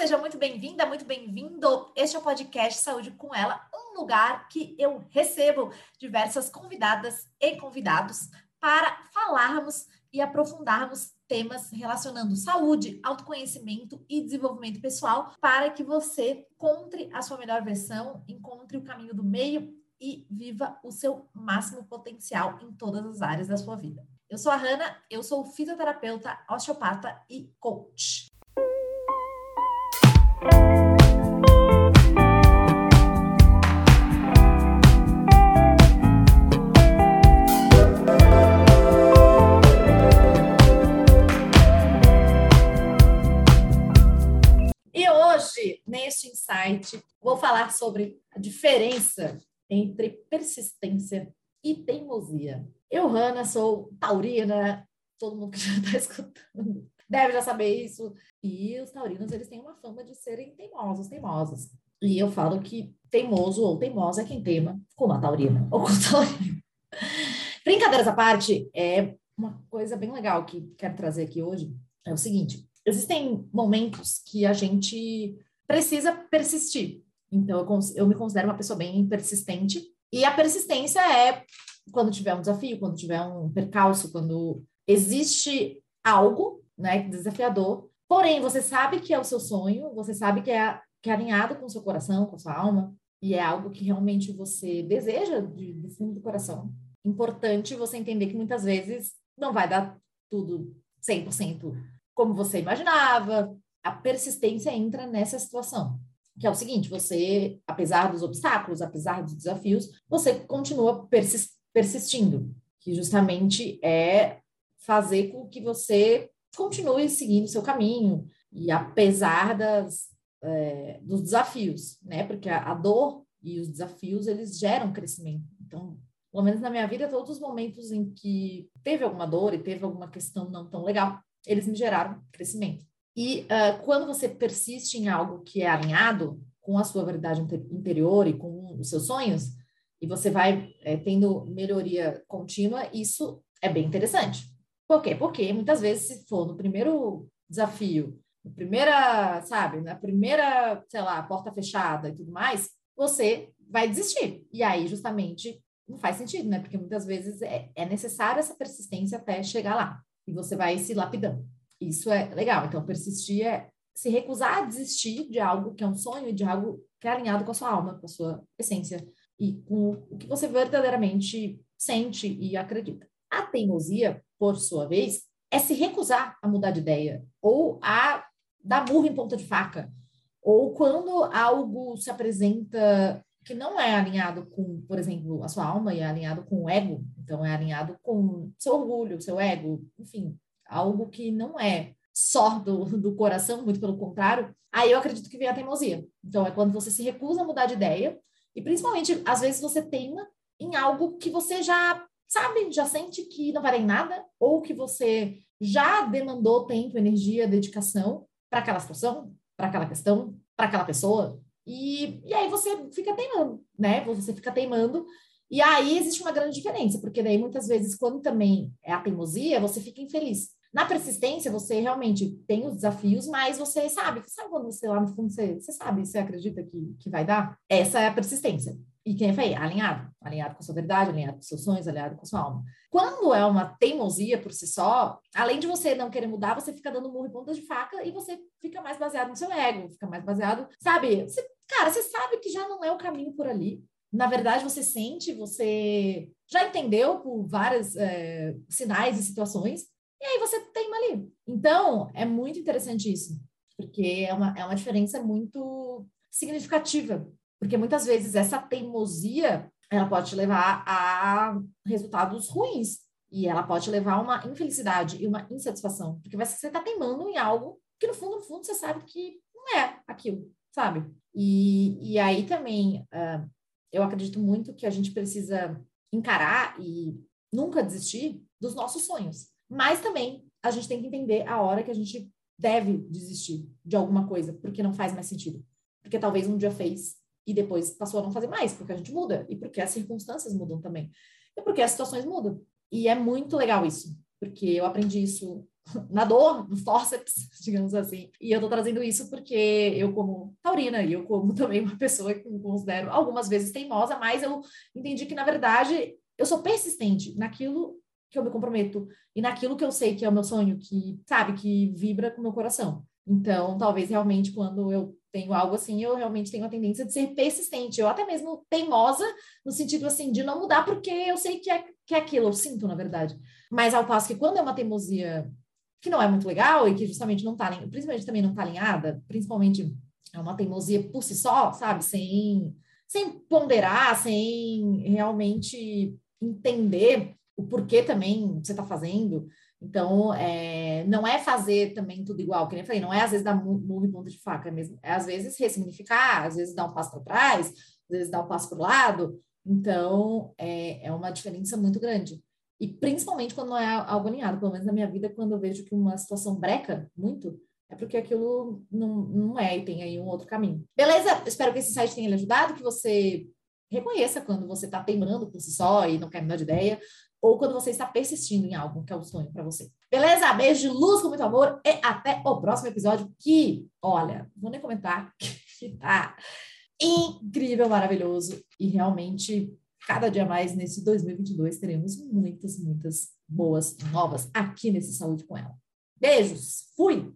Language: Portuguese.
seja muito bem-vinda, muito bem-vindo. Este é o podcast Saúde com Ela, um lugar que eu recebo diversas convidadas e convidados para falarmos e aprofundarmos temas relacionando saúde, autoconhecimento e desenvolvimento pessoal para que você encontre a sua melhor versão, encontre o caminho do meio e viva o seu máximo potencial em todas as áreas da sua vida. Eu sou a Hanna, eu sou fisioterapeuta, osteopata e coach. E hoje, neste insight, vou falar sobre a diferença entre persistência e teimosia. Eu, Hanna, sou taurina, todo mundo que já está escutando deve já saber isso. E os taurinos, eles têm uma fama de serem teimosos, teimosas. E eu falo que teimoso ou teimosa é quem tema com a taurina ou com o taurino. Brincadeiras à parte, é uma coisa bem legal que quero trazer aqui hoje. É o seguinte, existem momentos que a gente precisa persistir. Então, eu me considero uma pessoa bem persistente. E a persistência é quando tiver um desafio, quando tiver um percalço, quando existe algo né, desafiador. Porém, você sabe que é o seu sonho, você sabe que é, que é alinhado com o seu coração, com a sua alma, e é algo que realmente você deseja de, de fundo do coração. Importante você entender que muitas vezes não vai dar tudo 100% como você imaginava. A persistência entra nessa situação, que é o seguinte: você, apesar dos obstáculos, apesar dos desafios, você continua persistindo, que justamente é fazer com que você continue seguindo seu caminho, e apesar das, é, dos desafios, né? Porque a, a, dor e os desafios, eles geram crescimento. Então, pelo menos na minha vida, todos os momentos em que teve alguma dor e teve alguma questão não tão legal, eles me geraram crescimento. E uh, quando você persiste em algo que é alinhado com a sua verdade interior e com os seus sonhos, e você vai é, tendo melhoria contínua, isso é bem interessante. Por quê? Porque muitas vezes, se for no primeiro desafio, na primeira, sabe, na primeira, sei lá, porta fechada e tudo mais, você vai desistir. E aí, justamente, não faz sentido, né? Porque muitas vezes é, é necessário essa persistência até chegar lá. E você vai se lapidando. Isso é legal. Então, persistir é se recusar a desistir de algo que é um sonho, de algo que é alinhado com a sua alma, com a sua essência e com o que você verdadeiramente sente e acredita. Teimosia, por sua vez, é se recusar a mudar de ideia ou a dar burro em ponta de faca. Ou quando algo se apresenta que não é alinhado com, por exemplo, a sua alma e é alinhado com o ego, então é alinhado com seu orgulho, seu ego, enfim, algo que não é só do, do coração, muito pelo contrário, aí eu acredito que vem a teimosia. Então é quando você se recusa a mudar de ideia e principalmente, às vezes você teima em algo que você já sabe, já sente que não em nada, ou que você já demandou tempo, energia, dedicação para aquela situação, para aquela questão, para aquela pessoa, e, e aí você fica teimando, né? Você fica teimando, e aí existe uma grande diferença, porque daí muitas vezes, quando também é a teimosia, você fica infeliz. Na persistência, você realmente tem os desafios, mas você sabe, sabe quando você lá no fundo, você, você sabe, você acredita que, que vai dar? Essa é a persistência. E quem foi? Alinhado. Alinhado com a sua verdade, alinhado com seus sonhos, alinhado com a sua alma. Quando é uma teimosia por si só, além de você não querer mudar, você fica dando murro e pontas de faca e você fica mais baseado no seu ego, fica mais baseado, sabe? Você, cara, você sabe que já não é o caminho por ali. Na verdade, você sente, você já entendeu por vários é, sinais e situações, e aí você teima ali. Então, é muito interessante isso, porque é uma, é uma diferença muito significativa porque muitas vezes essa teimosia, ela pode te levar a resultados ruins. E ela pode levar a uma infelicidade e uma insatisfação. Porque você está teimando em algo que, no fundo, no fundo, você sabe que não é aquilo, sabe? E, e aí também, uh, eu acredito muito que a gente precisa encarar e nunca desistir dos nossos sonhos. Mas também a gente tem que entender a hora que a gente deve desistir de alguma coisa, porque não faz mais sentido. Porque talvez um dia fez e depois passou a não fazer mais, porque a gente muda e porque as circunstâncias mudam também. E porque as situações mudam. E é muito legal isso, porque eu aprendi isso na dor, no forceps, digamos assim. E eu tô trazendo isso porque eu, como taurina, e eu como também uma pessoa que me considero algumas vezes teimosa, mas eu entendi que, na verdade, eu sou persistente naquilo que eu me comprometo e naquilo que eu sei que é o meu sonho, que, sabe, que vibra com o meu coração. Então, talvez realmente quando eu tenho algo assim, eu realmente tenho a tendência de ser persistente, eu até mesmo teimosa, no sentido assim, de não mudar, porque eu sei que é, que é aquilo, eu sinto, na verdade. Mas ao passo que quando é uma teimosia que não é muito legal e que justamente não tá, principalmente também não tá alinhada, principalmente é uma teimosia por si só, sabe, sem, sem ponderar, sem realmente entender o porquê também você está fazendo. Então, é, não é fazer também tudo igual, que nem eu falei, não é às vezes dar murro e ponta de faca, é, é às vezes ressignificar, às vezes dar um passo para trás, às vezes dar um passo para o lado. Então, é, é uma diferença muito grande. E principalmente quando não é algo alinhado, pelo menos na minha vida, quando eu vejo que uma situação breca muito, é porque aquilo não, não é e tem aí um outro caminho. Beleza? Espero que esse site tenha lhe ajudado, que você reconheça quando você está teimando por si só e não quer mudar de ideia, ou quando você está persistindo em algo que é um sonho para você. Beleza? Beijo de luz com muito amor e até o próximo episódio que, olha, vou nem comentar que tá incrível, maravilhoso e realmente cada dia mais nesse 2022 teremos muitas, muitas boas novas aqui nesse Saúde com ela. Beijos, fui!